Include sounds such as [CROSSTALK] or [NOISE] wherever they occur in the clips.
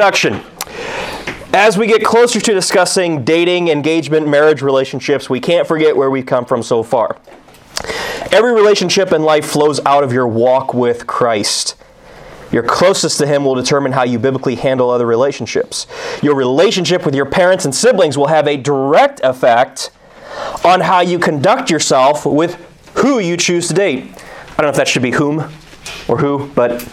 introduction. As we get closer to discussing dating, engagement, marriage relationships, we can't forget where we've come from so far. Every relationship in life flows out of your walk with Christ. Your closest to Him will determine how you biblically handle other relationships. Your relationship with your parents and siblings will have a direct effect on how you conduct yourself with who you choose to date. I don't know if that should be whom or who, but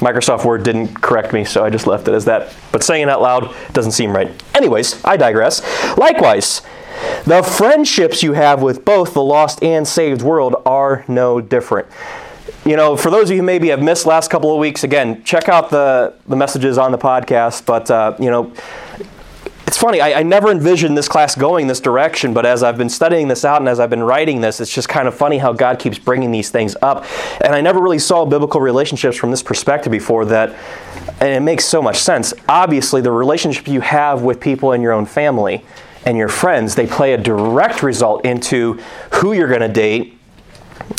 Microsoft Word didn't correct me, so I just left it as that. But saying it out loud doesn't seem right. Anyways, I digress. Likewise, the friendships you have with both the lost and saved world are no different. You know, for those of you who maybe have missed last couple of weeks, again, check out the, the messages on the podcast. But, uh, you know, it's funny, I, I, never envisioned this class going this direction, but as I've been studying this out and as I've been writing this, it's just kind of funny how God keeps bringing these things up. And I never really saw biblical relationships from this perspective before that, and it makes so much sense. Obviously, the relationship you have with people in your own family and your friends, they play a direct result into who you're going to date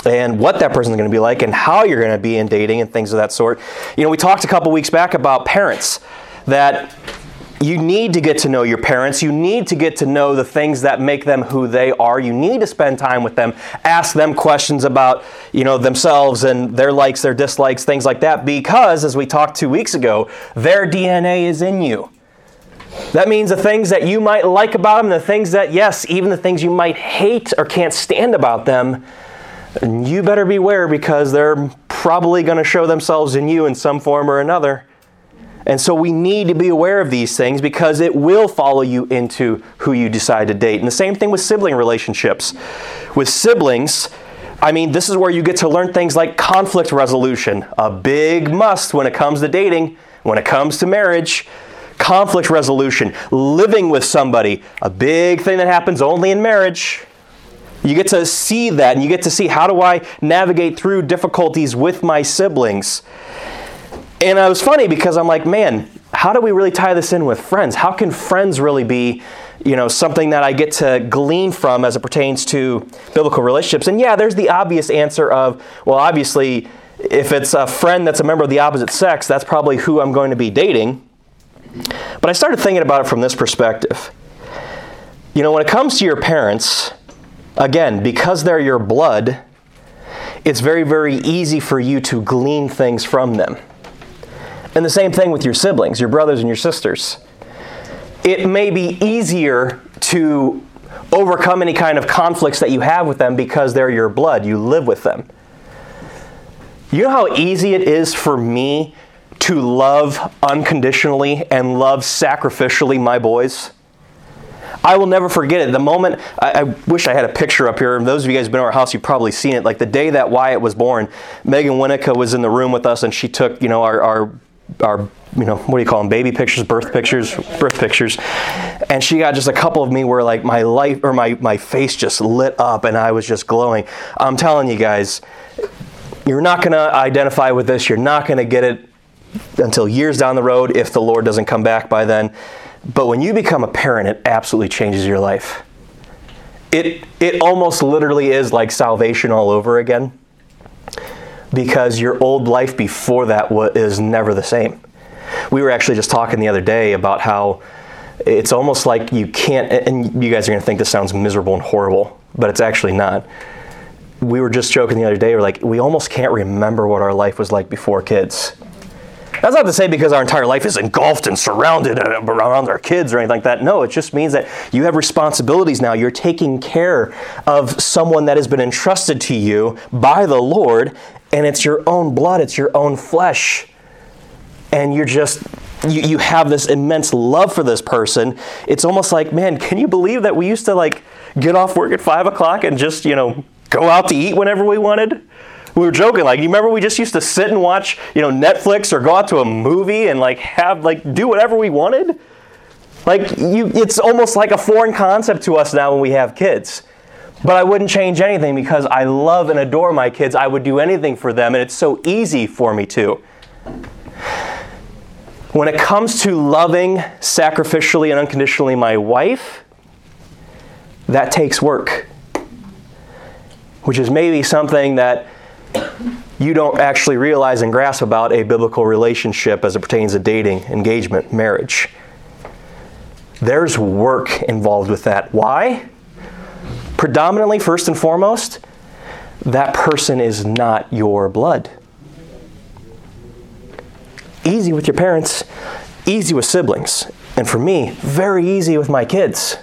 and what that person's going to be like and how you're going to be in dating and things of that sort. You know, we talked a couple weeks back about parents that you need to get to know your parents. You need to get to know the things that make them who they are. You need to spend time with them, ask them questions about, you know, themselves and their likes, their dislikes, things like that because as we talked 2 weeks ago, their DNA is in you. That means the things that you might like about them, the things that, yes, even the things you might hate or can't stand about them, you better beware because they're probably going to show themselves in you in some form or another. And so we need to be aware of these things because it will follow you into who you decide to date. And the same thing with sibling relationships. With siblings, I mean, this is where you get to learn things like conflict resolution, a big must when it comes to dating, when it comes to marriage conflict resolution, living with somebody, a big thing that happens only in marriage. You get to see that and you get to see how do I navigate through difficulties with my siblings. And it was funny because I'm like, man, how do we really tie this in with friends? How can friends really be, you know, something that I get to glean from as it pertains to biblical relationships? And yeah, there's the obvious answer of, well, obviously, if it's a friend that's a member of the opposite sex, that's probably who I'm going to be dating. But I started thinking about it from this perspective. You know, when it comes to your parents, again, because they're your blood, it's very, very easy for you to glean things from them. And the same thing with your siblings, your brothers and your sisters. It may be easier to overcome any kind of conflicts that you have with them because they're your blood, you live with them. You know how easy it is for me to love unconditionally and love sacrificially my boys. I will never forget it. The moment, I, I, wish I had a picture up here. Those of you guys who've been to our house, you've probably seen it. Like the day that Wyatt was born, Megan Winnica was in the room with us and she took, you know, our, our, our, you know, what do you call them? Baby pictures, birth pictures, birth pictures. And she got just a couple of me where like my life or my, my face just lit up and I was just glowing. I'm telling you guys, you're not going to identify with this. You're not going to get it until years down the road if the Lord doesn't come back by then. But when you become a parent, it absolutely changes your life. It, it almost literally is like salvation all over again because your old life before that is never the same. We were actually just talking the other day about how it's almost like you can't, and you guys are going to think this sounds miserable and horrible, but it's actually not. We were just joking the other day, we're like, we almost can't remember what our life was like before kids that's not to say because our entire life is engulfed and surrounded uh, around our kids or anything like that. No, it just means that you have responsibilities now. You're taking care of someone that has been entrusted to you by the Lord, and it's your own blood, it's your own flesh. And you're just you, you have this immense love for this person. It's almost like, man, can you believe that we used to like get off work at five o'clock and just, you know, go out to eat whenever we wanted? we were joking like you remember we just used to sit and watch you know netflix or go out to a movie and like have like do whatever we wanted like you it's almost like a foreign concept to us now when we have kids but i wouldn't change anything because i love and adore my kids i would do anything for them and it's so easy for me to when it comes to loving sacrificially and unconditionally my wife that takes work which is maybe something that you don't actually realize and grasp about a biblical relationship as it pertains to dating, engagement, marriage. There's work involved with that. Why? Predominantly, first and foremost, that person is not your blood. Easy with your parents, easy with siblings, and for me, very easy with my kids.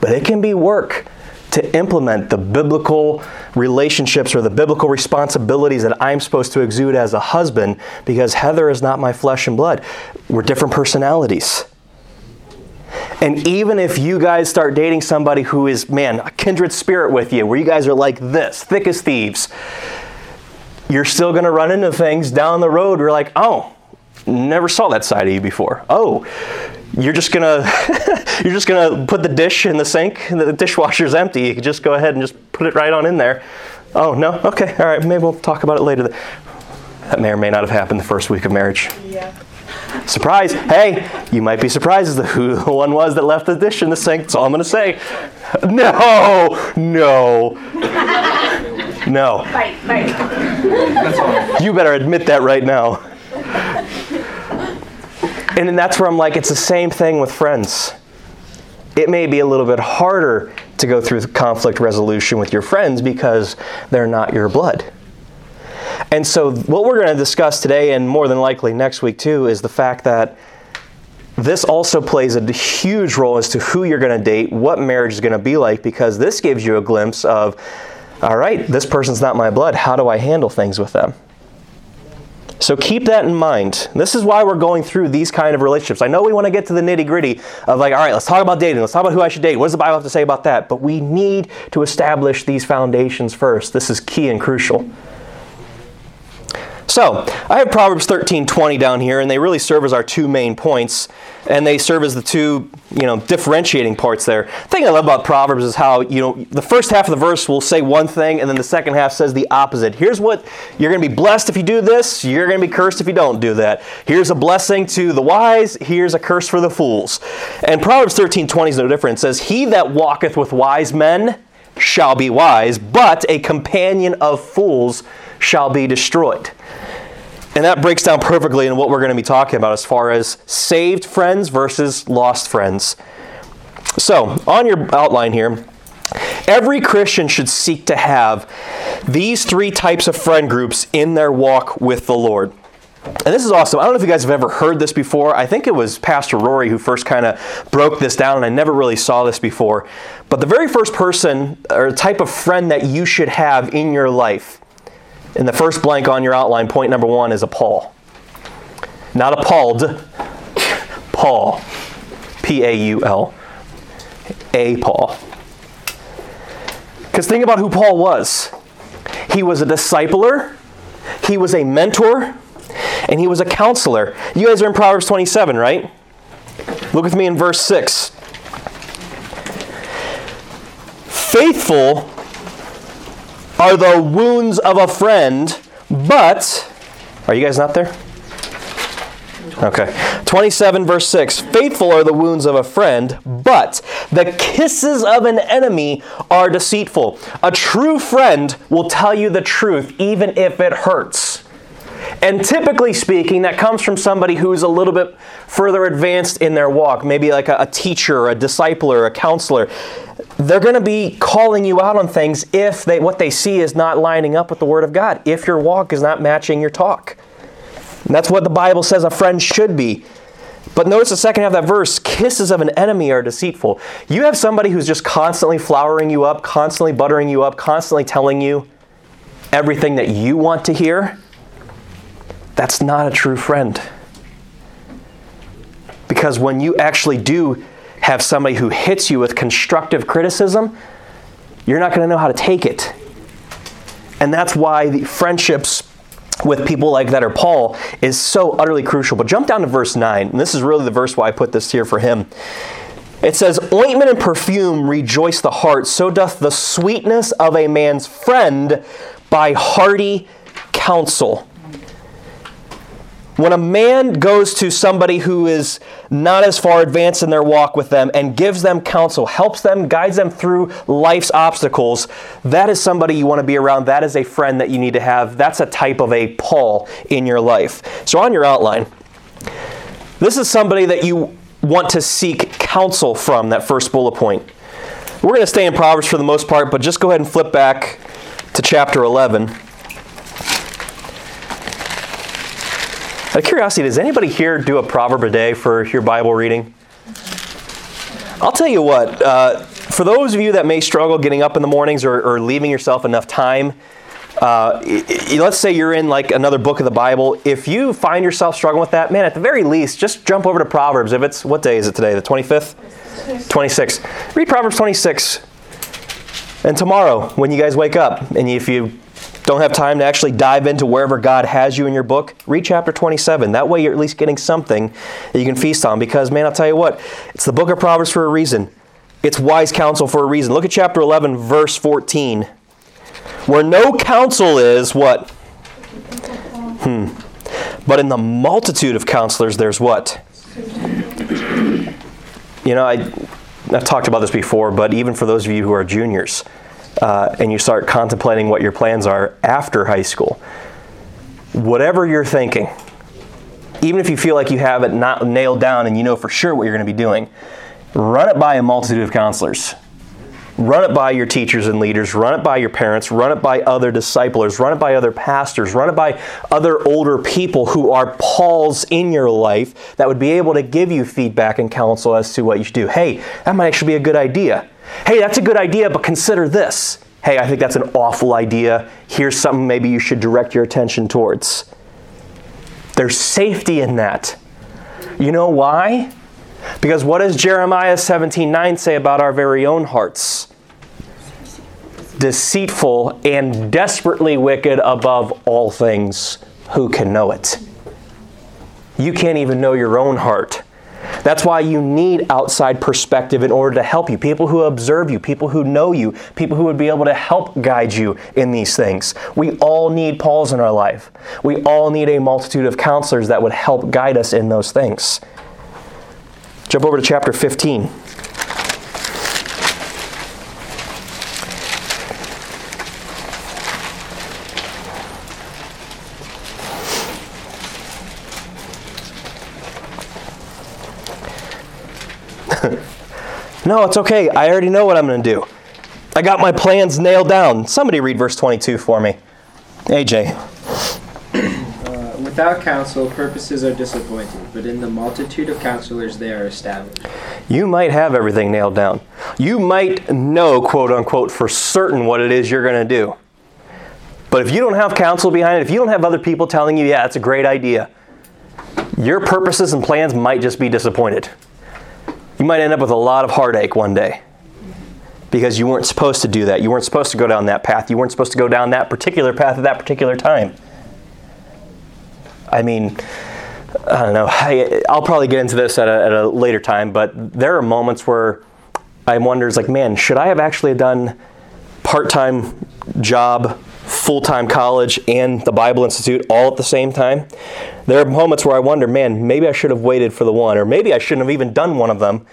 But it can be work to implement the biblical relationships or the biblical responsibilities that I'm supposed to exude as a husband because Heather is not my flesh and blood. We're different personalities. And even if you guys start dating somebody who is, man, a kindred spirit with you, where you guys are like this, thick as thieves, you're still going to run into things down the road where you're like, oh, never saw that side of you before. Oh, you're just gonna [LAUGHS] you're just gonna put the dish in the sink the dishwasher's empty. You can just go ahead and just put it right on in there. Oh no? Okay all right maybe we'll talk about it later. That may or may not have happened the first week of marriage. Yeah surprise. Hey you might be surprised as to who the one was that left the dish in the sink. That's all i'm gonna say. No no. No. Fight fight you better admit that right now. And then that's where I'm like, it's the same thing with friends. It may be a little bit harder to go through conflict resolution with your friends because they're not your blood. And so, what we're going to discuss today, and more than likely next week too, is the fact that this also plays a huge role as to who you're going to date, what marriage is going to be like, because this gives you a glimpse of, all right, this person's not my blood. How do I handle things with them? So keep that in mind. This is why we're going through these kind of relationships. I know we want to get to the nitty gritty of like, all right, let's talk about dating. Let's talk about who I should date. What does the Bible have to say about that? But we need to establish these foundations first. This is key and crucial. So, I have Proverbs 13:20 down here, and they really serve as our two main points, and they serve as the two, you know, differentiating parts there. The thing I love about Proverbs is how, you know, the first half of the verse will say one thing, and then the second half says the opposite. Here's what you're going to be blessed if you do this, you're going to be cursed if you don't do that. Here's a blessing to the wise, here's a curse for the fools. And Proverbs 13:20 is no different. It says, "He that walketh with wise men shall be wise, but a companion of fools shall be destroyed." And that breaks down perfectly in what we're going to be talking about as far as saved friends versus lost friends. So, on your outline here, every Christian should seek to have these three types of friend groups in their walk with the Lord. And this is awesome. I don't know if you guys have ever heard this before. I think it was Pastor Rory who first kind of broke this down, and I never really saw this before. But the very first person or type of friend that you should have in your life in the first blank on your outline, point number one is a Paul. Not appalled, Paul. P A U L. A Paul. Because think about who Paul was. He was a discipler, he was a mentor, and he was a counselor. You guys are in Proverbs 27, right? Look with me in verse 6. Faithful are the wounds of a friend, but. Are you guys not there? Okay. 27 verse 6. Faithful are the wounds of a friend, but the kisses of an enemy are deceitful. A true friend will tell you the truth even if it hurts. And typically speaking, that comes from somebody who's a little bit further advanced in their walk, maybe like a, a teacher, a discipler, a counselor. They're going to be calling you out on things if they, what they see is not lining up with the Word of God, if your walk is not matching your talk. And that's what the Bible says a friend should be. But notice the second half of that verse kisses of an enemy are deceitful. You have somebody who's just constantly flowering you up, constantly buttering you up, constantly telling you everything that you want to hear that's not a true friend. Because when you actually do have somebody who hits you with constructive criticism, you're not going to know how to take it. And that's why the friendships with people like that or Paul is so utterly crucial. But jump down to verse 9, and this is really the verse why I put this here for him. It says, Ointment and perfume rejoice the heart, so doth the sweetness of a man's friend by hearty counsel. When a man goes to somebody who is not as far advanced in their walk with them and gives them counsel, helps them, guides them through life's obstacles, that is somebody you want to be around. That is a friend that you need to have. That's a type of a Paul in your life. So, on your outline, this is somebody that you want to seek counsel from, that first bullet point. We're going to stay in Proverbs for the most part, but just go ahead and flip back to chapter 11. Out of curiosity, does anybody here do a proverb a day for your Bible reading? I'll tell you what, uh, for those of you that may struggle getting up in the mornings or, or leaving yourself enough time, uh, let's say you're in like another book of the Bible. If you find yourself struggling with that, man, at the very least, just jump over to Proverbs. If it's, what day is it today? The 25th? 26. Read Proverbs 26. And tomorrow, when you guys wake up, and if you don't have time to actually dive into wherever God has you in your book, read chapter 27. That way you're at least getting something that you can feast on. Because, man, I'll tell you what, it's the book of Proverbs for a reason. It's wise counsel for a reason. Look at chapter 11, verse 14. Where no counsel is, what? Hmm. But in the multitude of counselors, there's what? You know, I, I've talked about this before, but even for those of you who are juniors, uh, and you start contemplating what your plans are after high school, whatever you're thinking, even if you feel like you have it not nailed down and you know for sure what you're going to be doing, run it by a multitude of counselors. Run it by your teachers and leaders, run it by your parents, run it by other disciplers, run it by other pastors, run it by other older people who are Pauls in your life that would be able to give you feedback and counsel as to what you should do. Hey, that might actually be a good idea. Hey, that's a good idea, but consider this. Hey, I think that's an awful idea. Here's something maybe you should direct your attention towards. There's safety in that. You know why? Because what does Jeremiah 17:9 say about our very own hearts? Deceitful and desperately wicked above all things. Who can know it? You can't even know your own heart. That's why you need outside perspective in order to help you. People who observe you, people who know you, people who would be able to help guide you in these things. We all need Pauls in our life. We all need a multitude of counselors that would help guide us in those things. Jump over to chapter 15. No, it's okay. I already know what I'm going to do. I got my plans nailed down. Somebody read verse 22 for me. AJ. Uh, without counsel, purposes are disappointed, but in the multitude of counselors they are established. You might have everything nailed down. You might know, quote unquote, for certain what it is you're going to do. But if you don't have counsel behind it, if you don't have other people telling you, yeah, it's a great idea, your purposes and plans might just be disappointed you might end up with a lot of heartache one day because you weren't supposed to do that. You weren't supposed to go down that path. You weren't supposed to go down that particular path at that particular time. I mean, I don't know. I, will probably get into this at a, at a, later time, but there are moments where I wonder, it's like, man, should I have actually done part-time job full time college and the Bible Institute all at the same time, there are moments where I wonder, man, maybe I should have waited for the one, or maybe I shouldn't have even done one of them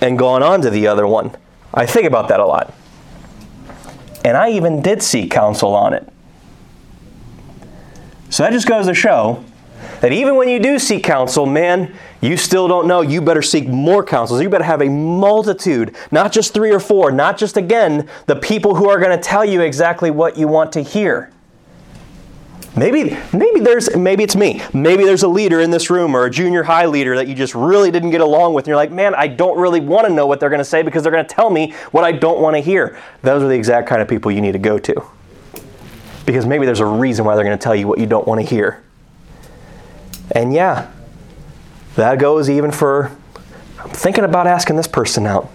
and gone on to the other one. I think about that a lot. And I even did seek counsel on it. So that just goes to show that even when you do seek counsel, man, you still don't know. You better seek more counsels. You better have a multitude, not just three or four, not just again the people who are going to tell you exactly what you want to hear. Maybe, maybe there's, maybe it's me. Maybe there's a leader in this room or a junior high leader that you just really didn't get along with. And you're like, man, I don't really want to know what they're going to say because they're going to tell me what I don't want to hear. Those are the exact kind of people you need to go to. Because maybe there's a reason why they're going to tell you what you don't want to hear. And yeah, that goes even for I'm thinking about asking this person out.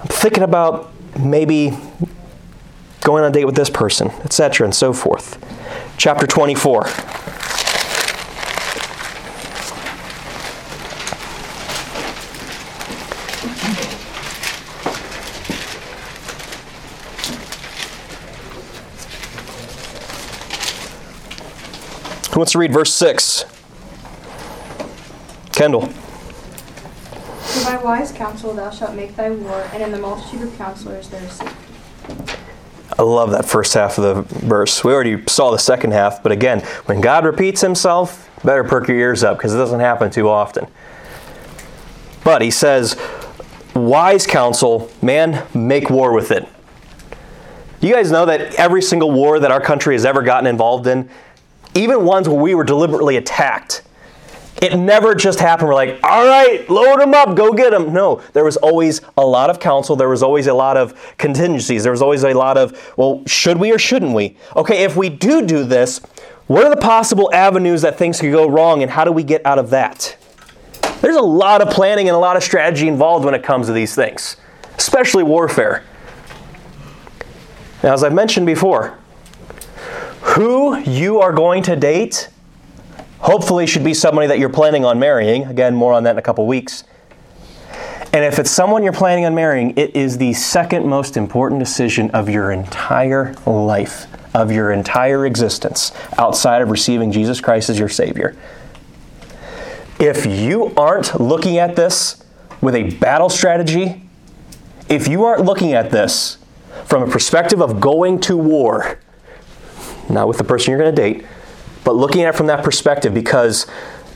I'm thinking about maybe going on a date with this person, etc., and so forth. Chapter 24. Who wants to read verse 6? Kendall. by wise counsel thou shalt make thy war, and in the multitude of counselors there is safety. I love that first half of the verse. We already saw the second half, but again, when God repeats himself, better perk your ears up because it doesn't happen too often. But he says, wise counsel, man, make war with it. You guys know that every single war that our country has ever gotten involved in, even ones where we were deliberately attacked, it never just happened. We're like, all right, load them up, go get them. No, there was always a lot of counsel. There was always a lot of contingencies. There was always a lot of, well, should we or shouldn't we? Okay, if we do do this, what are the possible avenues that things could go wrong, and how do we get out of that? There's a lot of planning and a lot of strategy involved when it comes to these things, especially warfare. Now, as I mentioned before, who you are going to date hopefully should be somebody that you're planning on marrying. Again, more on that in a couple weeks. And if it's someone you're planning on marrying, it is the second most important decision of your entire life, of your entire existence, outside of receiving Jesus Christ as your Savior. If you aren't looking at this with a battle strategy, if you aren't looking at this from a perspective of going to war, not with the person you're going to date, but looking at it from that perspective because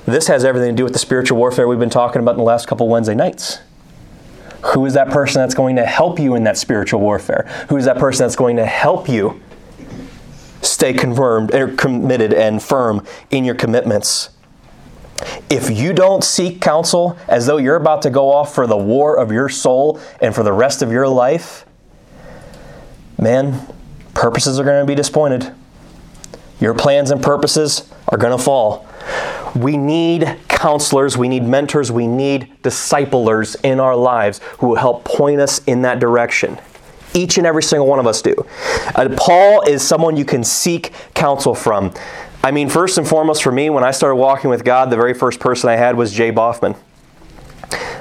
this has everything to do with the spiritual warfare we've been talking about in the last couple Wednesday nights. Who is that person that's going to help you in that spiritual warfare? Who is that person that's going to help you stay confirmed or er, committed and firm in your commitments? If you don't seek counsel as though you're about to go off for the war of your soul and for the rest of your life, man, purposes are going to be disappointed. Your plans and purposes are going to fall. We need counselors, we need mentors, we need disciplers in our lives who will help point us in that direction. Each and every single one of us do. Uh, Paul is someone you can seek counsel from. I mean, first and foremost for me, when I started walking with God, the very first person I had was Jay Boffman.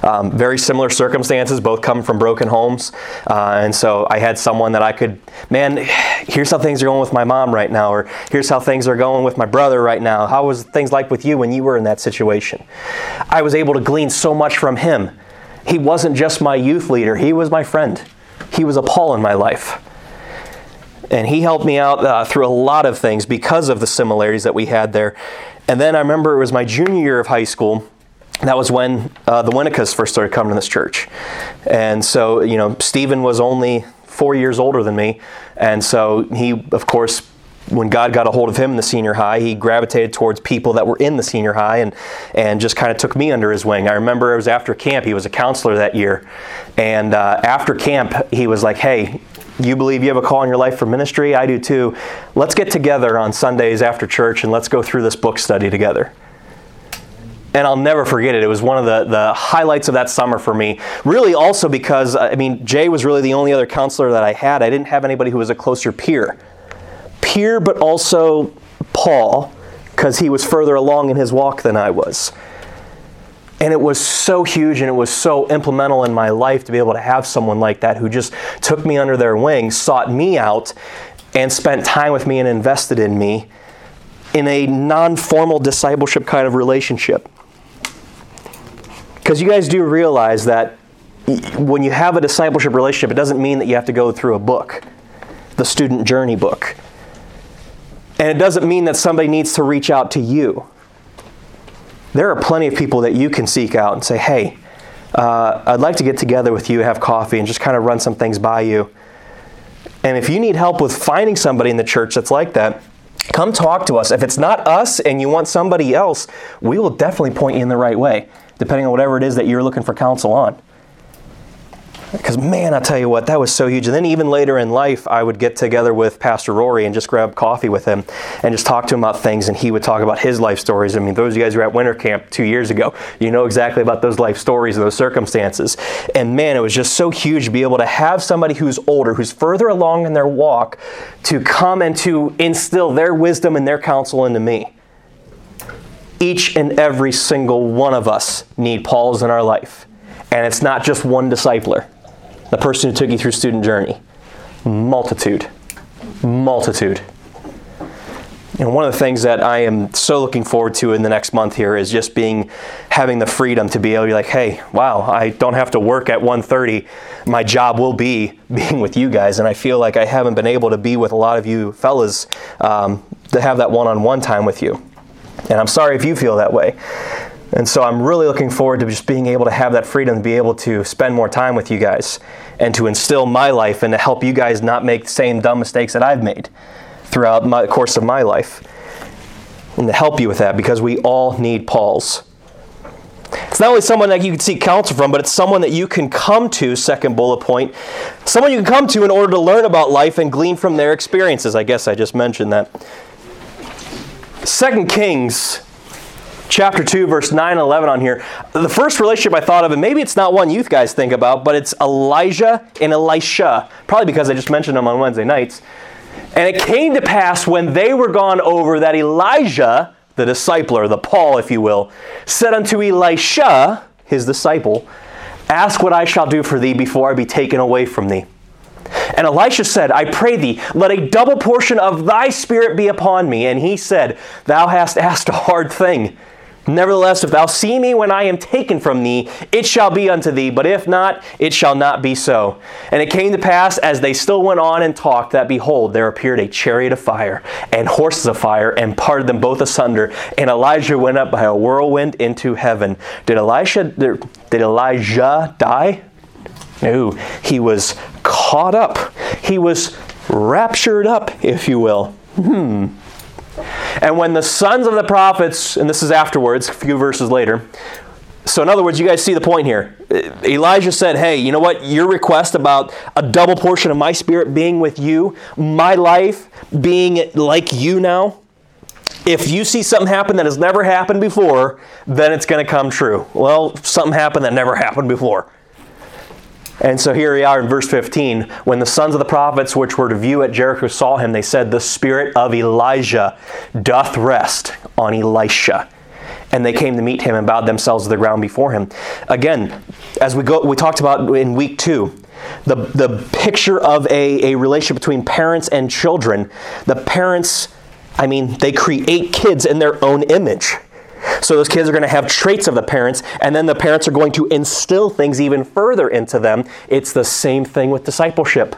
Um, very similar circumstances, both come from broken homes. Uh, and so I had someone that I could, man, here's how things are going with my mom right now, or here's how things are going with my brother right now. How was things like with you when you were in that situation? I was able to glean so much from him. He wasn't just my youth leader, he was my friend. He was a Paul in my life. And he helped me out uh, through a lot of things because of the similarities that we had there. And then I remember it was my junior year of high school that was when uh, the Winnicas first started coming to this church. And so, you know, Stephen was only four years older than me. And so he, of course, when God got a hold of him in the senior high, he gravitated towards people that were in the senior high and, and just kind of took me under his wing. I remember it was after camp, he was a counselor that year. And uh, after camp, he was like, hey, you believe you have a call in your life for ministry? I do too. Let's get together on Sundays after church and let's go through this book study together and I'll never forget it. It was one of the, the highlights of that summer for me. Really, also because, uh, I mean, Jay was really the only other counselor that I had. I didn't have anybody who was a closer peer. Peer, but also Paul, because he was further along in his walk than I was. And it was so huge and it was so implemental in my life to be able to have someone like that who just took me under their wing, sought me out, and spent time with me and invested in me in a non formal discipleship kind of relationship. Because you guys do realize that when you have a discipleship relationship, it doesn't mean that you have to go through a book, the student journey book. And it doesn't mean that somebody needs to reach out to you. There are plenty of people that you can seek out and say, hey, uh, I'd like to get together with you, have coffee, and just kind of run some things by you. And if you need help with finding somebody in the church that's like that, come talk to us. If it's not us and you want somebody else, we will definitely point you in the right way depending on whatever it is that you're looking for counsel on. Because, man, I tell you what, that was so huge. And then, even later in life, I would get together with Pastor Rory and just grab coffee with him and just talk to him about things. And he would talk about his life stories. I mean, those of you guys who were at winter camp two years ago, you know exactly about those life stories and those circumstances. And, man, it was just so huge to be able to have somebody who's older, who's further along in their walk, to come and to instill their wisdom and their counsel into me. Each and every single one of us need Pauls in our life. And it's not just one discipler, the person who took you through student journey. Multitude. Multitude. And one of the things that I am so looking forward to in the next month here is just being having the freedom to be able to be like, hey, wow, I don't have to work at 1:30. My job will be [LAUGHS] being with you guys, and I feel like I haven't been able to be with a lot of you fellas um, to have that one-on-one time with you. And I'm sorry if you feel that way. And so I'm really looking forward to just being able to have that freedom to be able to spend more time with you guys and to instill my life and to help you guys not make the same dumb mistakes that I've made throughout my, the course of my life. And to help you with that because we all need Paul's. It's not only someone that you can seek counsel from, but it's someone that you can come to, second bullet point. Someone you can come to in order to learn about life and glean from their experiences. I guess I just mentioned that. Second Kings chapter 2 verse 9 and 11 on here. The first relationship i thought of and maybe it's not one youth guys think about but it's elijah and elisha probably because i just mentioned them on wednesday nights. And it came to pass when they were gone over that elijah the discipler the paul if you will said unto elisha his disciple ask what i shall do for thee before i be taken away from thee and Elisha said, I pray thee, let a double portion of thy spirit be upon me. And he said, Thou hast asked a hard thing. Nevertheless, if thou see me when I am taken from thee, it shall be unto thee, but if not, it shall not be so. And it came to pass, as they still went on and talked, that behold, there appeared a chariot of fire, and horses of fire, and parted them both asunder. And Elijah went up by a whirlwind into heaven. Did Elisha did Elijah die? No, he was caught up. He was raptured up, if you will. Hmm. And when the sons of the prophets, and this is afterwards, a few verses later, so, in other words, you guys see the point here. Elijah said, Hey, you know what? Your request about a double portion of my spirit being with you, my life being like you now, if you see something happen that has never happened before, then it's going to come true. Well, something happened that never [LAUGHS] happened before. And so here we are in verse 15. When the sons of the prophets which were to view at Jericho saw him, they said, The spirit of Elijah doth rest on Elisha. And they came to meet him and bowed themselves to the ground before him. Again, as we go, we talked about in week two, the, the picture of a, a relationship between parents and children. The parents, I mean, they create kids in their own image. So those kids are going to have traits of the parents, and then the parents are going to instill things even further into them. It's the same thing with discipleship.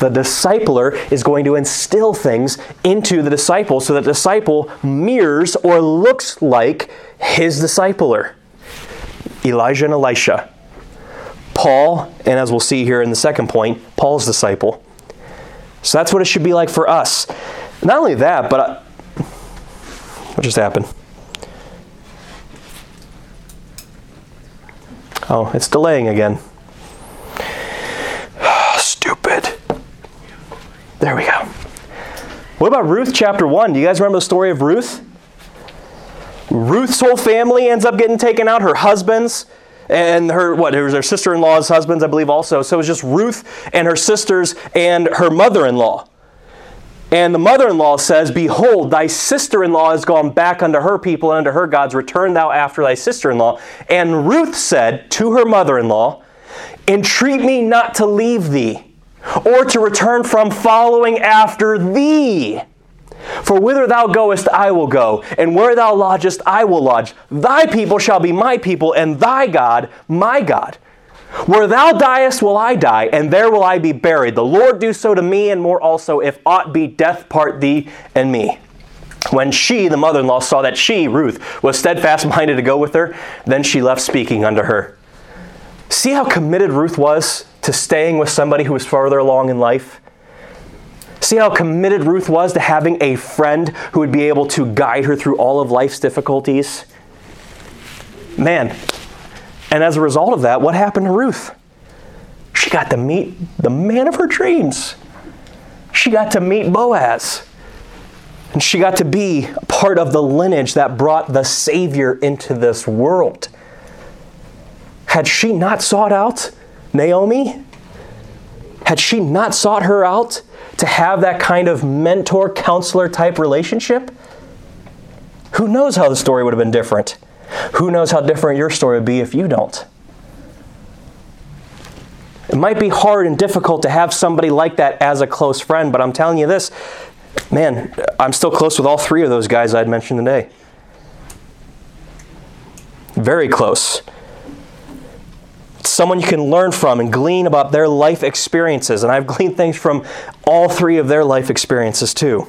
The discipler is going to instill things into the disciple so that the disciple mirrors or looks like his discipler. Elijah and Elisha. Paul, and as we'll see here in the second point, Paul's disciple. So that's what it should be like for us. Not only that, but uh, what just happened? Oh, it's delaying again. [SIGHS] Stupid. There we go. What about Ruth chapter 1? Do you guys remember the story of Ruth? Ruth's whole family ends up getting taken out, her husbands and her what it was her sister-in-law's husbands, I believe also. So it was just Ruth and her sisters and her mother-in-law. And the mother in law says, Behold, thy sister in law is gone back unto her people and unto her gods. Return thou after thy sister in law. And Ruth said to her mother in law, Entreat me not to leave thee, or to return from following after thee. For whither thou goest, I will go, and where thou lodgest, I will lodge. Thy people shall be my people, and thy God, my God. Where thou diest will I die, and there will I be buried. The Lord do so to me, and more also, if aught be death part thee and me. When she, the mother in law, saw that she, Ruth, was steadfast minded to go with her, then she left speaking unto her. See how committed Ruth was to staying with somebody who was farther along in life? See how committed Ruth was to having a friend who would be able to guide her through all of life's difficulties? Man, and as a result of that, what happened to Ruth? She got to meet the man of her dreams. She got to meet Boaz. And she got to be part of the lineage that brought the Savior into this world. Had she not sought out Naomi? Had she not sought her out to have that kind of mentor counselor type relationship? Who knows how the story would have been different? Who knows how different your story would be if you don't? It might be hard and difficult to have somebody like that as a close friend, but I'm telling you this Man, I'm still close with all three of those guys I'd mentioned today. Very close. Someone you can learn from and glean about their life experiences. And I've gleaned things from all three of their life experiences too.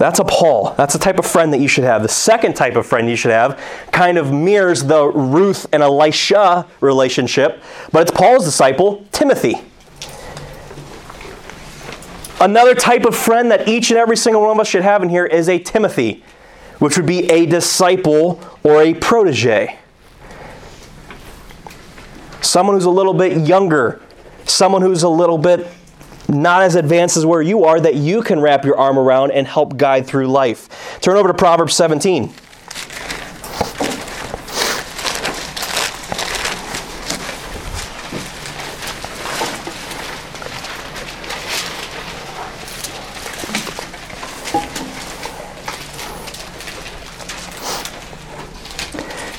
That's a Paul. That's the type of friend that you should have. The second type of friend you should have kind of mirrors the Ruth and Elisha relationship, but it's Paul's disciple, Timothy. Another type of friend that each and every single one of us should have in here is a Timothy, which would be a disciple or a protege. Someone who's a little bit younger, someone who's a little bit not as advanced as where you are, that you can wrap your arm around and help guide through life. Turn over to Proverbs 17.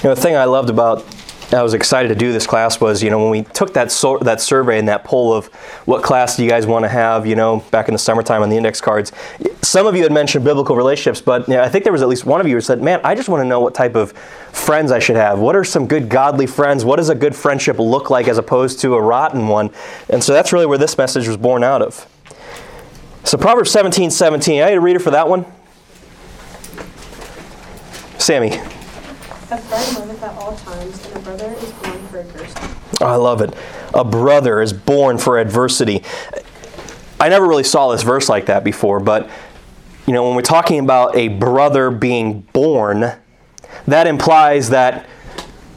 You know, the thing I loved about I was excited to do this class was, you know, when we took that so, that survey and that poll of what class do you guys want to have, you know, back in the summertime on the index cards, some of you had mentioned biblical relationships, but you know, I think there was at least one of you who said, man, I just want to know what type of friends I should have. What are some good godly friends? What does a good friendship look like as opposed to a rotten one? And so that's really where this message was born out of. So Proverbs 17, 17. I need a reader for that one. Sammy. A friend at all times, and a brother is born for adversity. I love it. A brother is born for adversity. I never really saw this verse like that before, but you know, when we're talking about a brother being born, that implies that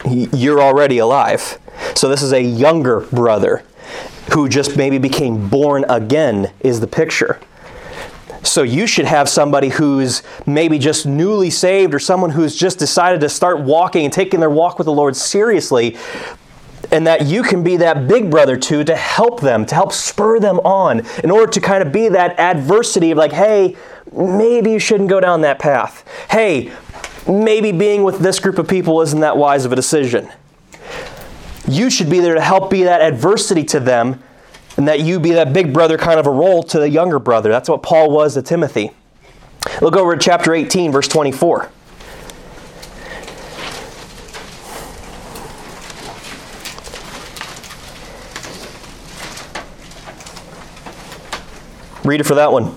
you're already alive. So this is a younger brother who just maybe became born again, is the picture. So you should have somebody who's maybe just newly saved or someone who's just decided to start walking and taking their walk with the Lord seriously. And that you can be that big brother to to help them, to help spur them on, in order to kind of be that adversity of like, hey, maybe you shouldn't go down that path. Hey, maybe being with this group of people isn't that wise of a decision. You should be there to help be that adversity to them and that you be that big brother kind of a role to the younger brother. That's what Paul was to Timothy. Look over to chapter 18, verse 24. Read it for that one.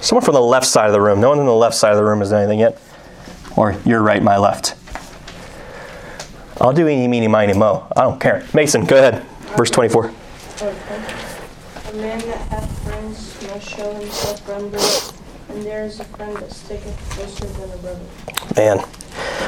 Someone from the left side of the room. No one on the left side of the room has anything yet. Or your right, my left. I'll do eeny, meeny, miny, mo. I don't care. Mason, go ahead. Verse 24. A man that hath friends must show himself friendly, and there is a friend that sticketh closer than a brother. Man,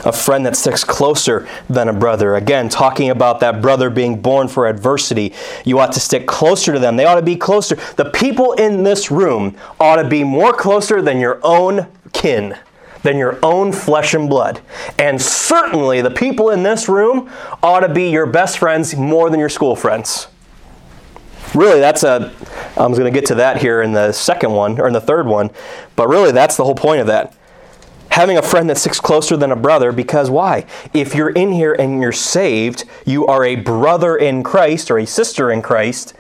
a friend that sticks closer than a brother. Again, talking about that brother being born for adversity. You ought to stick closer to them. They ought to be closer. The people in this room ought to be more closer than your own kin, than your own flesh and blood. And certainly the people in this room ought to be your best friends more than your school friends really that's a i was going to get to that here in the second one or in the third one but really that's the whole point of that. Having a friend that sticks closer than a brother because why? If you're in here and you're saved you are a brother in christ or a sister in christ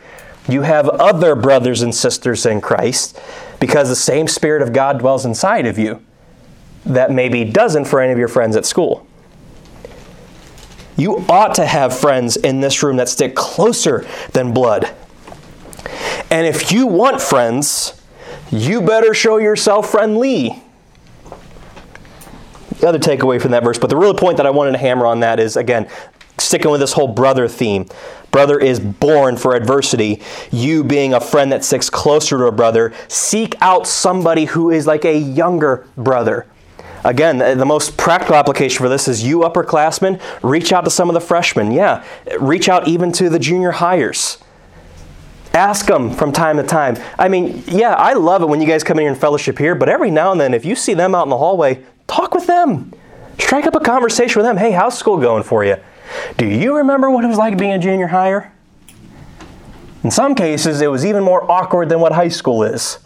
you have other brothers and sisters in christ because the same spirit of god dwells inside of you that maybe doesn't for any of your friends at school. You ought to have friends in this room that stick closer than blood and if you want friends, you better show yourself friendly. The other takeaway from that verse, but the real point that I wanted to hammer on that is again, sticking with this whole brother theme. Brother is born for adversity. You being a friend that sticks closer to a brother, seek out somebody who is like a younger brother. Again, the most practical application for this is you upperclassmen, reach out to some of the freshmen. Yeah, reach out even to the junior highers. Ask them from time to time. I mean, yeah, I love it when you guys come in here and fellowship here, but every now and then, if you see them out in the hallway, talk with them. Strike up a conversation with them. Hey, how's school going for you? Do you remember what it was like being a junior higher? In some cases, it was even more awkward than what high school is.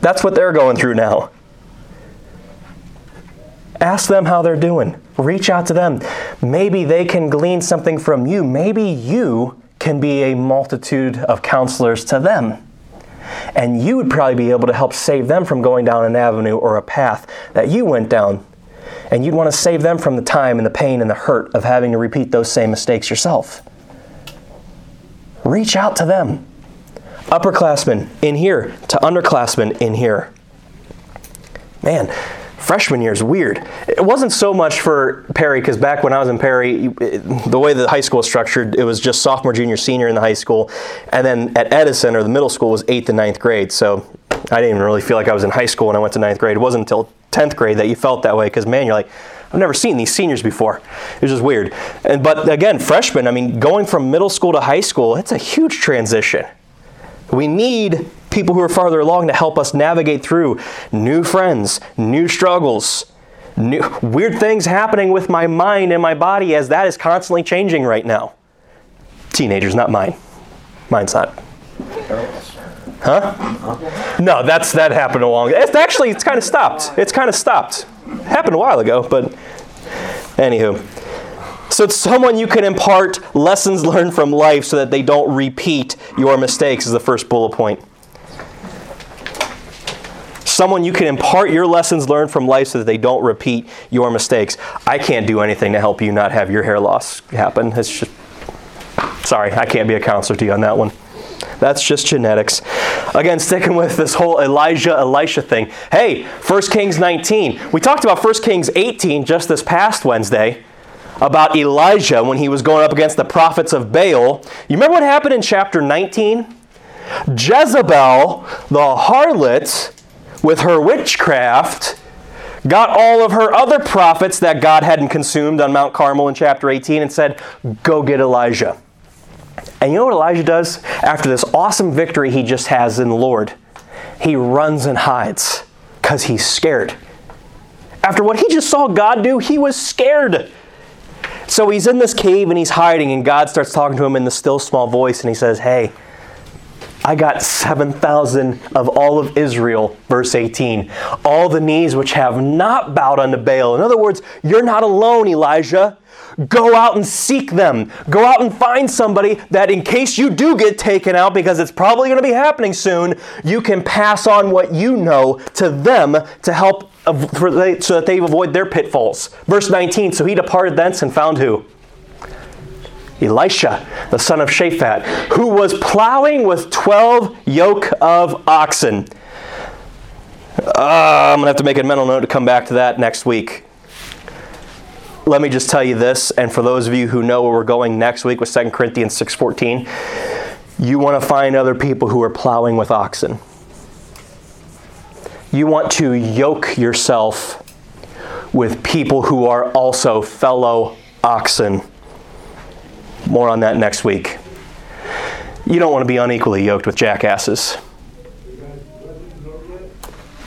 That's what they're going through now. Ask them how they're doing. Reach out to them. Maybe they can glean something from you. Maybe you can be a multitude of counselors to them. and you would probably be able to help save them from going down an avenue or a path that you went down. And you'd want to save them from the time and the pain and the hurt of having to repeat those same mistakes yourself. Reach out to them. Upperclassmen in here to underclassmen in here. Man, freshman year is weird. It wasn't so much for Perry because back when I was in Perry, the way the high school is structured, it was just sophomore, junior, senior in the high school, and then at Edison or the middle school was eighth and ninth grade. So I didn't even really feel like I was in high school when I went to ninth grade. It wasn't until tenth grade that you felt that way because man, you're like. I've never seen these seniors before. It was just weird. And but again, freshmen, I mean, going from middle school to high school, it's a huge transition. We need people who are farther along to help us navigate through new friends, new struggles, new, weird things happening with my mind and my body as that is constantly changing right now. Teenagers, not mine. Mine's not. Huh? No, that's that happened a long. It's actually it's kind of stopped. It's kind of stopped. Happened a while ago, but anywho. So it's someone you can impart lessons learned from life so that they don't repeat your mistakes is the first bullet point. Someone you can impart your lessons learned from life so that they don't repeat your mistakes. I can't do anything to help you not have your hair loss happen. It's just sorry, I can't be a counselor to you on that one. That's just genetics. Again, sticking with this whole Elijah Elisha thing. Hey, 1 Kings 19. We talked about 1 Kings 18 just this past Wednesday about Elijah when he was going up against the prophets of Baal. You remember what happened in chapter 19? Jezebel, the harlot, with her witchcraft, got all of her other prophets that God hadn't consumed on Mount Carmel in chapter 18 and said, Go get Elijah. And you know what Elijah does? After this awesome victory he just has in the Lord, he runs and hides because he's scared. After what he just saw God do, he was scared. So he's in this cave and he's hiding, and God starts talking to him in the still small voice, and he says, Hey, I got 7,000 of all of Israel, verse 18. All the knees which have not bowed unto Baal. In other words, you're not alone, Elijah. Go out and seek them. Go out and find somebody that, in case you do get taken out, because it's probably going to be happening soon, you can pass on what you know to them to help so that they avoid their pitfalls. Verse 19 So he departed thence and found who? Elisha, the son of Shaphat, who was plowing with 12 yoke of oxen. Uh, I'm going to have to make a mental note to come back to that next week. Let me just tell you this, and for those of you who know where we're going next week with 2 Corinthians 6.14, you want to find other people who are plowing with oxen. You want to yoke yourself with people who are also fellow oxen. More on that next week. You don't want to be unequally yoked with jackasses.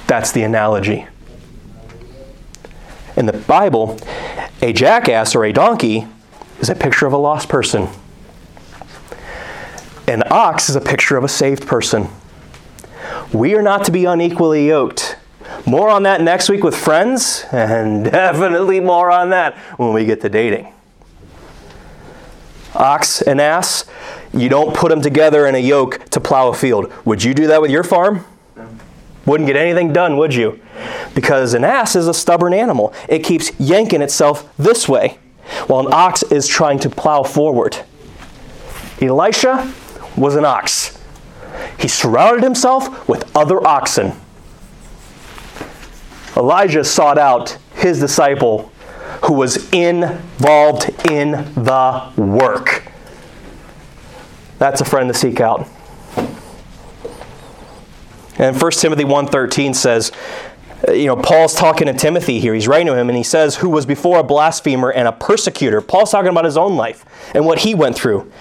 That's the analogy. In the Bible, a jackass or a donkey is a picture of a lost person. An ox is a picture of a saved person. We are not to be unequally yoked. More on that next week with friends, and [LAUGHS] definitely more on that when we get to dating. Ox and ass, you don't put them together in a yoke to plow a field. Would you do that with your farm? Wouldn't get anything done, would you? Because an ass is a stubborn animal. It keeps yanking itself this way, while an ox is trying to plow forward. Elisha was an ox. He surrounded himself with other oxen. Elijah sought out his disciple who was involved in the work. That's a friend to seek out. And 1 Timothy 1:13 says, Uh, you know, Paul's talking to Timothy here. He's writing to him and he says, who was before a blasphemer and a persecutor. Paul's talking about his own life and what he went through.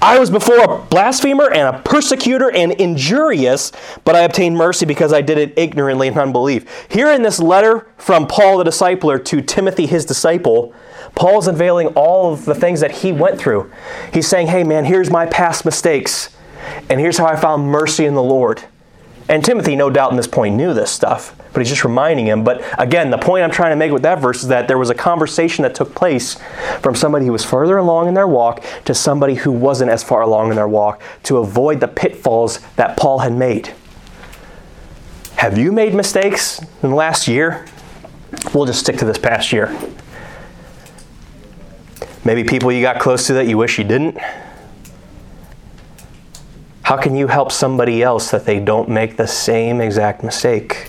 I was before a blasphemer and a persecutor and injurious, but I obtained mercy because I did it ignorantly in unbelief. Here in this letter from Paul the discipler to Timothy his disciple, Paul's unveiling all of the things that he went through. He's saying, hey man, here's my past mistakes, and here's how I found mercy in the Lord. And Timothy, no doubt, in this point, knew this stuff, but he's just reminding him. But again, the point I'm trying to make with that verse is that there was a conversation that took place from somebody who was further along in their walk to somebody who wasn't as far along in their walk to avoid the pitfalls that Paul had made. Have you made mistakes in the last year? We'll just stick to this past year. Maybe people you got close to that you wish you didn't. How can you help somebody else that they don't make the same exact mistake?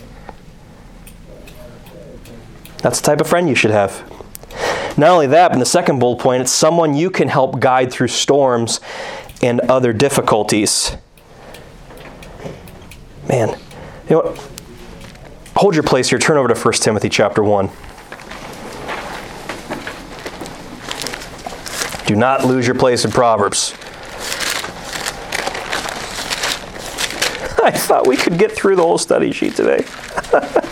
That's the type of friend you should have. Not only that, but in the second bullet point, it's someone you can help guide through storms and other difficulties. Man, you know what? Hold your place here. Turn over to 1 Timothy chapter 1. Do not lose your place in Proverbs. [LAUGHS] I thought we could get through the whole study sheet today. [LAUGHS]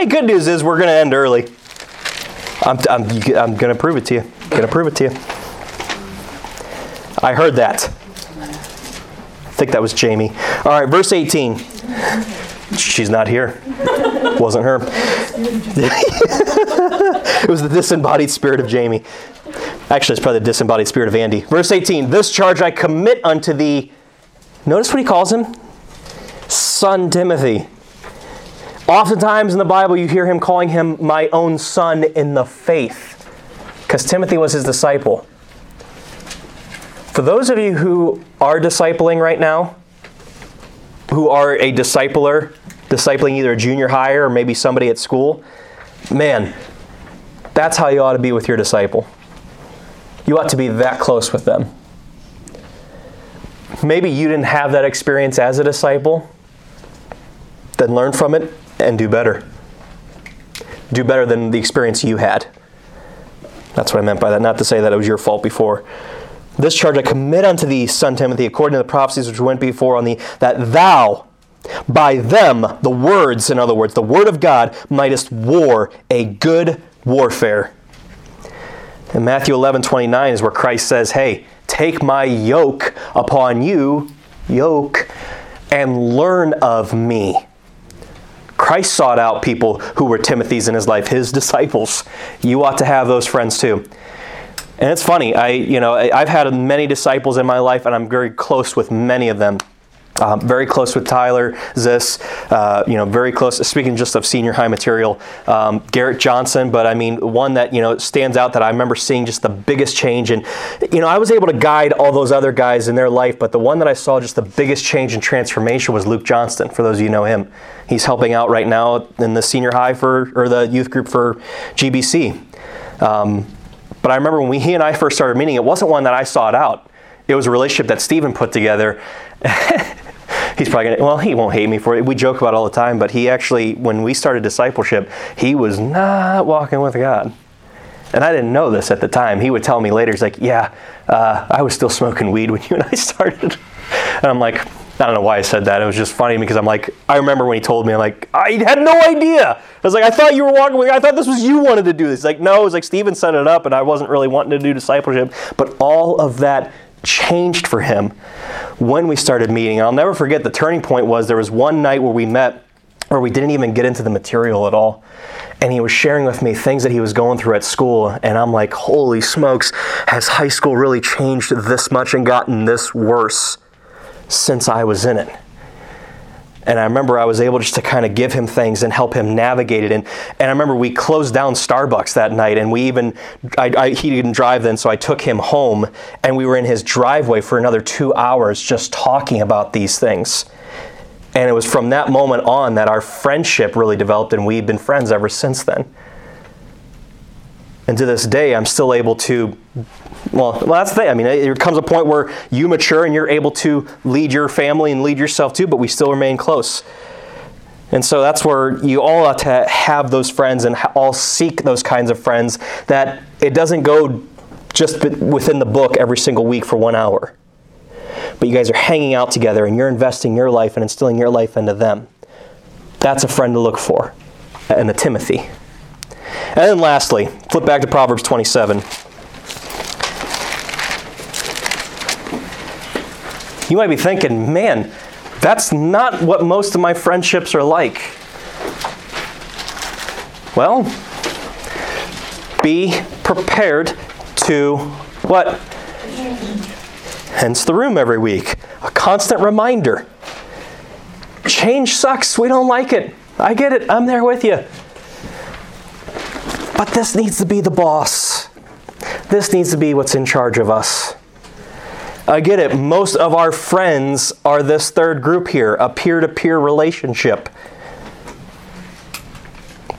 hey, good news is we're going to end early. I'm, I'm, I'm going to prove it to you. Going to prove it to you. I heard that. I think that was Jamie. All right, verse 18. She's not here. Wasn't her. [LAUGHS] it was the disembodied spirit of Jamie. Actually, it's probably the disembodied spirit of Andy. Verse 18 This charge I commit unto thee. Notice what he calls him? Son Timothy. Oftentimes in the Bible, you hear him calling him my own son in the faith, because Timothy was his disciple. For those of you who are discipling right now, who are a discipler, discipling either a junior higher or maybe somebody at school, man, that's how you ought to be with your disciple. You ought to be that close with them. Maybe you didn't have that experience as a disciple, then learn from it and do better. Do better than the experience you had. That's what I meant by that. Not to say that it was your fault before. This charge I commit unto thee, son Timothy, according to the prophecies which went before on thee, that thou by them, the words, in other words, the word of God, mightest war a good warfare. In Matthew 11 29 is where Christ says, Hey, take my yoke upon you, yoke, and learn of me. Christ sought out people who were Timothy's in his life, his [LAUGHS] disciples. You ought to have those friends too. And it's funny, I, you know, I've had many disciples in my life, and I'm very close with many of them. Um, very close with Tyler Zis, uh, you know, very close. Speaking just of senior high material, um, Garrett Johnson, but I mean, one that you know stands out that I remember seeing just the biggest change. And you know, I was able to guide all those other guys in their life, but the one that I saw just the biggest change and transformation was Luke Johnston. For those of you know him, he's helping out right now in the senior high for or the youth group for GBC. Um, but I remember when we, he and I first started meeting, it wasn't one that I sought out. It was a relationship that Stephen put together. [LAUGHS] he's probably gonna well he won't hate me for it we joke about it all the time but he actually when we started discipleship he was not walking with god and i didn't know this at the time he would tell me later he's like yeah uh, i was still smoking weed when you and i [LAUGHS] started and i'm like I don't know why I said that. It was just funny because I'm like, I remember when he told me, I'm like, I had no idea. I was like, I thought you were walking with, I thought this was you wanted to do this. He's like, no, it was like Steven set it up and I wasn't really wanting to do discipleship. But all of that changed for him when we started meeting. I'll never forget the turning point was there was one night where we met where we didn't even get into the material at all. And he was sharing with me things that he was going through at school. And I'm like, holy smokes, has high school really changed this much and gotten this worse since I was in it? And I remember I was able just to kind of give him things and help him navigate it. And, and I remember we closed down Starbucks that night, and we even, I, I, he didn't drive then, so I took him home, and we were in his driveway for another two hours just talking about these things. And it was from that moment on that our friendship really developed, and we've been friends ever since then. And to this day, I'm still able to, well, well, that's the thing. I mean, there comes a point where you mature and you're able to lead your family and lead yourself too, but we still remain close. And so that's where you all ought to have those friends and all seek those kinds of friends that it doesn't go just within the book every single week for one hour. But you guys are hanging out together and you're investing your life and instilling your life into them. That's a friend to look for, and a Timothy. And then lastly, flip back to Proverbs 27. You might be thinking, man, that's not what most of my friendships are like. Well, be prepared to what? Hence the room every week. A constant reminder Change sucks. We don't like it. I get it. I'm there with you. But this needs to be the boss. This needs to be what's in charge of us. I get it. Most of our friends are this third group here, a peer to peer relationship.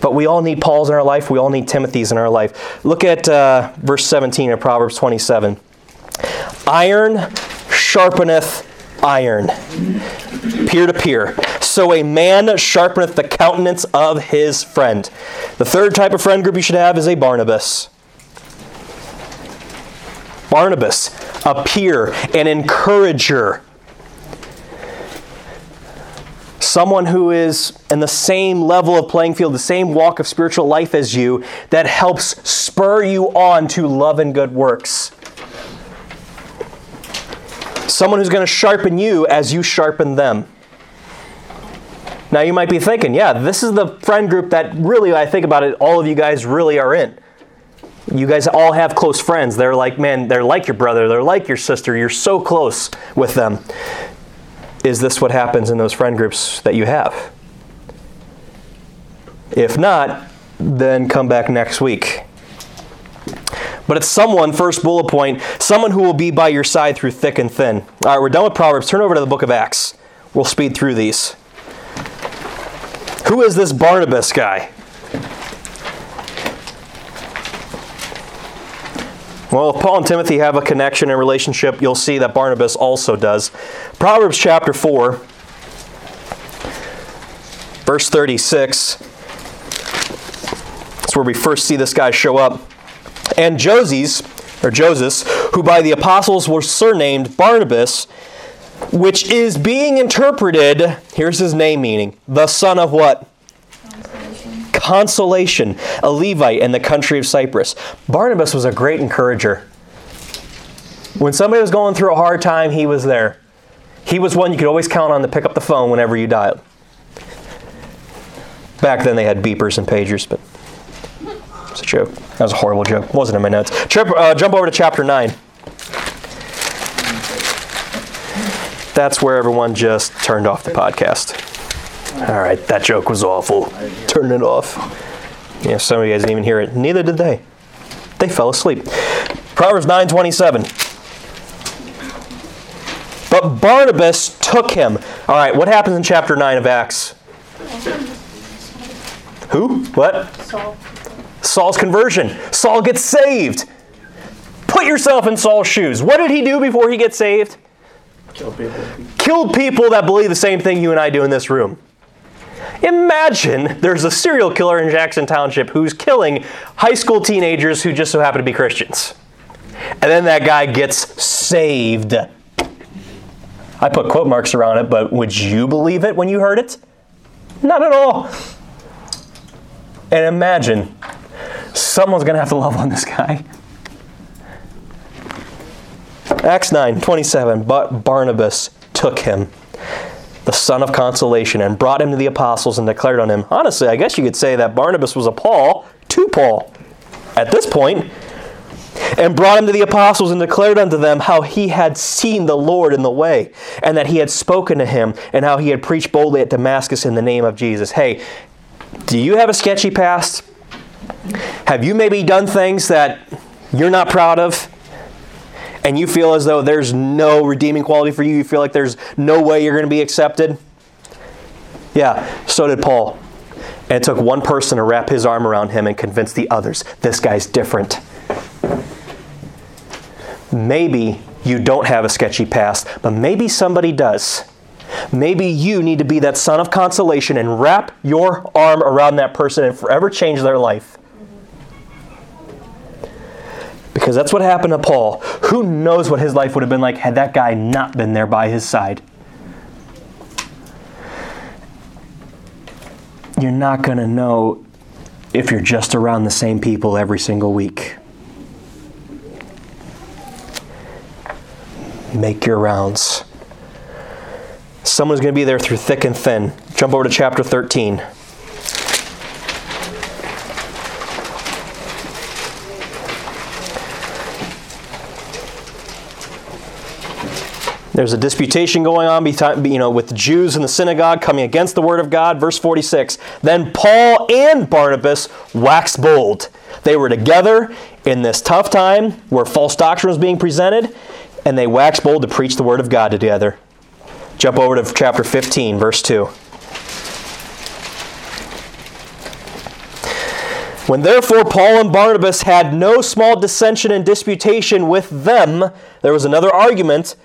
But we all need Paul's in our life. We all need Timothy's in our life. Look at uh, verse 17 of Proverbs 27. Iron sharpeneth iron, peer to peer. So a man sharpeneth the countenance of his friend. The third type of friend group you should have is a Barnabas. Barnabas, a peer, an encourager. Someone who is in the same level of playing field, the same walk of spiritual life as you, that helps spur you on to love and good works. Someone who's going to sharpen you as you sharpen them. Now you might be thinking, yeah, this is the friend group that really, I think about it, all of you guys really are in. You guys all have close friends. They're like, man, they're like your brother, they're like your sister. You're so close with them. Is this what happens in those friend groups that you have? If not, then come back next week. But it's someone, first bullet point, someone who will be by your side through thick and thin. All right, we're done with Proverbs. Turn over to the book of Acts. We'll speed through these. Who is this Barnabas guy? Well, if Paul and Timothy have a connection and relationship, you'll see that Barnabas also does. Proverbs chapter 4, verse 36. That's where we first see this guy show up. And Joses, or Joseph, who by the apostles was surnamed Barnabas, which is being interpreted, here's his name meaning, the son of what? Consolation, Consolation, a Levite in the country of Cyprus. Barnabas was a great encourager. When somebody was going through a hard time, he was there. He was one you could always count on to pick up the phone whenever you dialed. Back then they had beepers and pagers, but it's a joke. That was a horrible joke. Wasn't in my notes. Trip, uh, jump over to chapter 9. That's where everyone just turned off the podcast. All right, that joke was awful. Turn it off. Yeah, some of you guys didn't even hear it. Neither did they. They fell asleep. Proverbs 9:27. But Barnabas took him. All right, what happens in chapter 9 of Acts? Who? What? Saul. Saul's conversion. Saul gets saved. Put yourself in Saul's shoes. What did he do before he gets saved? Kill people. Killed people that believe the same thing you and I do in this room. Imagine there's a serial killer in Jackson Township who's killing high school teenagers who just so happen to be Christians. And then that guy gets saved. I put quote marks around it, but would you believe it when you heard it? Not at all. And imagine someone's going to have to love on this guy. Acts 9 27. But Barnabas took him, the son of consolation, and brought him to the apostles and declared on him. Honestly, I guess you could say that Barnabas was a Paul to Paul at this point, and brought him to the apostles and declared unto them how he had seen the Lord in the way, and that he had spoken to him, and how he had preached boldly at Damascus in the name of Jesus. Hey, do you have a sketchy past? Have you maybe done things that you're not proud of? And you feel as though there's no redeeming quality for you? You feel like there's no way you're going to be accepted? Yeah, so did Paul. And it took one person to wrap his arm around him and convince the others this guy's different. Maybe you don't have a sketchy past, but maybe somebody does. Maybe you need to be that son of consolation and wrap your arm around that person and forever change their life. Because that's what happened to Paul. Who knows what his life would have been like had that guy not been there by his side? You're not going to know if you're just around the same people every single week. Make your rounds. Someone's going to be there through thick and thin. Jump over to chapter 13. There's a disputation going on you know, with the Jews in the synagogue coming against the word of God. Verse 46. Then Paul and Barnabas waxed bold. They were together in this tough time where false doctrine was being presented, and they waxed bold to preach the word of God together. Jump over to chapter 15, verse 2. When therefore Paul and Barnabas had no small dissension and disputation with them, there was another argument.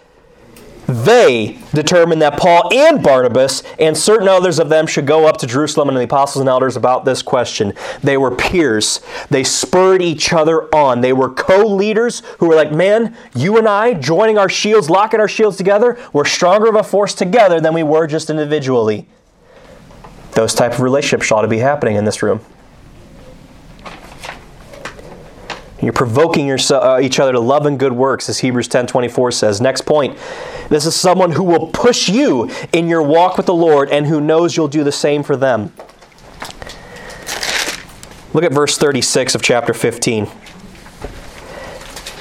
They determined that Paul and Barnabas and certain others of them should go up to Jerusalem and the apostles and elders about this question. They were peers. They spurred each other on. They were co leaders who were like, man, you and I joining our shields, locking our shields together, we're stronger of a force together than we were just individually. Those type of relationships ought to be happening in this room. You're provoking yourself, uh, each other to love and good works, as Hebrews 10:24 says. Next point. This is someone who will push you in your walk with the Lord and who knows you'll do the same for them. Look at verse 36 of chapter 15.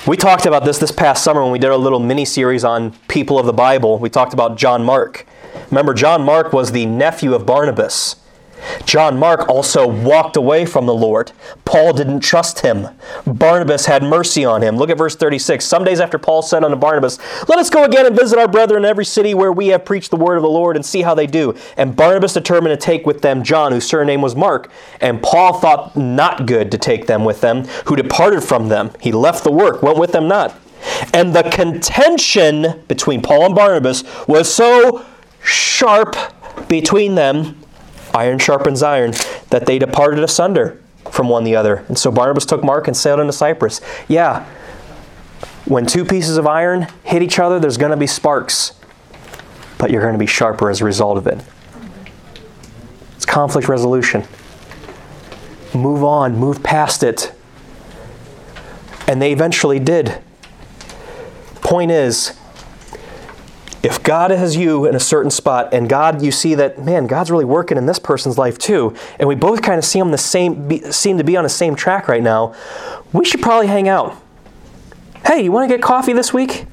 We talked about this this past summer when we did a little mini series on people of the Bible. We talked about John Mark. Remember, John Mark was the nephew of Barnabas. John Mark also walked away from the Lord. Paul didn't trust him. Barnabas had mercy on him. Look at verse 36. Some days after Paul said unto Barnabas, Let us go again and visit our brethren in every city where we have preached the word of the Lord and see how they do. And Barnabas determined to take with them John, whose surname was Mark. And Paul thought not good to take them with them, who departed from them. He left the work, went with them not. And the contention between Paul and Barnabas was so sharp between them iron sharpens iron, that they departed asunder from one the other. And so Barnabas took Mark and sailed into Cyprus. Yeah, when two pieces of iron hit each other, there's going to be sparks, but you're going to be sharper as a result of it. It's conflict resolution. Move on, move past it. And they eventually did. Point is, if God has you in a certain spot and God, you see that, man, God's really working in this person's life too, and we both kind of see them the same, be, seem to be on the same track right now, we should probably hang out. Hey, you want to get coffee this week?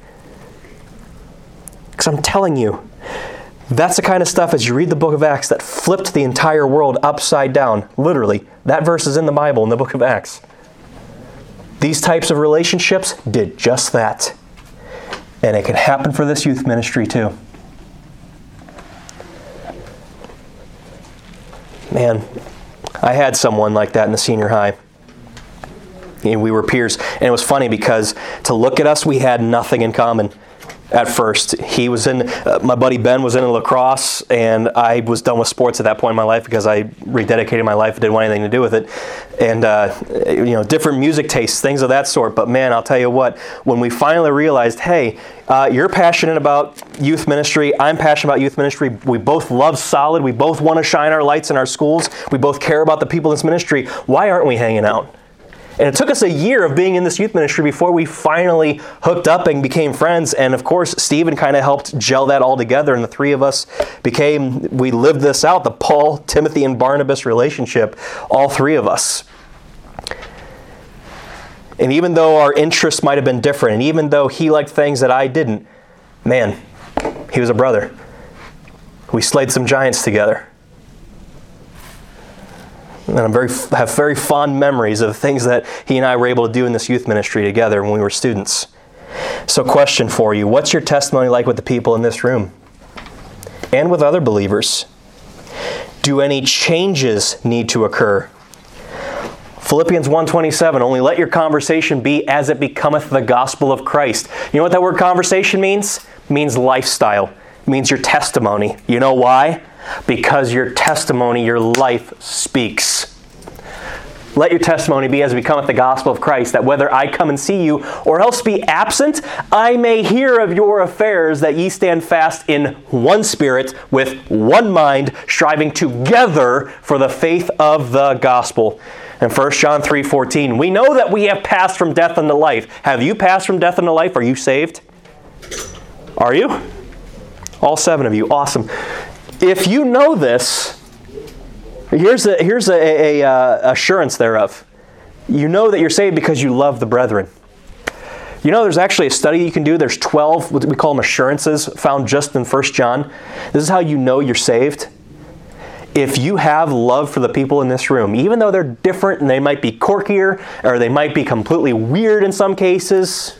Because I'm telling you, that's the kind of stuff as you read the book of Acts that flipped the entire world upside down. Literally, that verse is in the Bible in the book of Acts. These types of relationships did just that. And it can happen for this youth ministry too. Man, I had someone like that in the senior high. And we were peers. And it was funny because to look at us, we had nothing in common at first. He was in, uh, my buddy Ben was in lacrosse, and I was done with sports at that point in my life because I rededicated my life and didn't want anything to do with it. And, uh, you know, different music tastes, things of that sort. But man, I'll tell you what, when we finally realized, hey, uh, you're passionate about youth ministry, I'm passionate about youth ministry, we both love solid, we both want to shine our lights in our schools, we both care about the people in this ministry, why aren't we hanging out? And it took us a year of being in this youth ministry before we finally hooked up and became friends. And of course, Stephen kind of helped gel that all together. And the three of us became, we lived this out the Paul, Timothy, and Barnabas relationship, all three of us. And even though our interests might have been different, and even though he liked things that I didn't, man, he was a brother. We slayed some giants together. And I'm very have very fond memories of the things that he and I were able to do in this youth ministry together when we were students. So, question for you What's your testimony like with the people in this room and with other believers? Do any changes need to occur? Philippians 1:27 only let your conversation be as it becometh the gospel of Christ. You know what that word conversation means? It means lifestyle. It means your testimony. You know why? Because your testimony, your life speaks. Let your testimony be as becometh the gospel of Christ, that whether I come and see you or else be absent, I may hear of your affairs, that ye stand fast in one spirit, with one mind, striving together for the faith of the gospel. And 1 John 3:14, we know that we have passed from death unto life. Have you passed from death unto life? Are you saved? Are you? All seven of you. Awesome. If you know this, here's a, here's a, a, a uh, assurance thereof. You know that you're saved because you love the brethren. You know, there's actually a study you can do. There's 12, what we call them assurances, found just in 1 John. This is how you know you're saved. If you have love for the people in this room, even though they're different and they might be quirkier or they might be completely weird in some cases,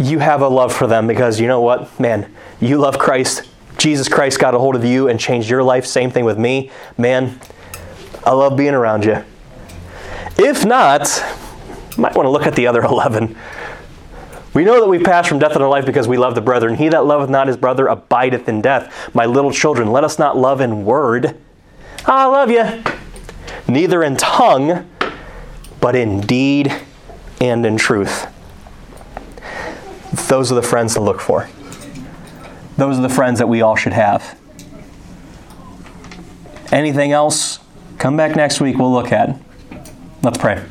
you have a love for them because you know what? Man, you love Christ. Jesus Christ got a hold of you and changed your life. Same thing with me. Man, I love being around you. If not, you might want to look at the other [LAUGHS] 11. We know that we pass from death unto life because we love the brethren. He that loveth not his brother abideth in death. My little children, let us not love in word. I love you. Neither in tongue, but in deed and in truth. Those are the friends to look for. Those are the friends that we all should have. Anything else? Come back next week, we'll look at. Let's pray.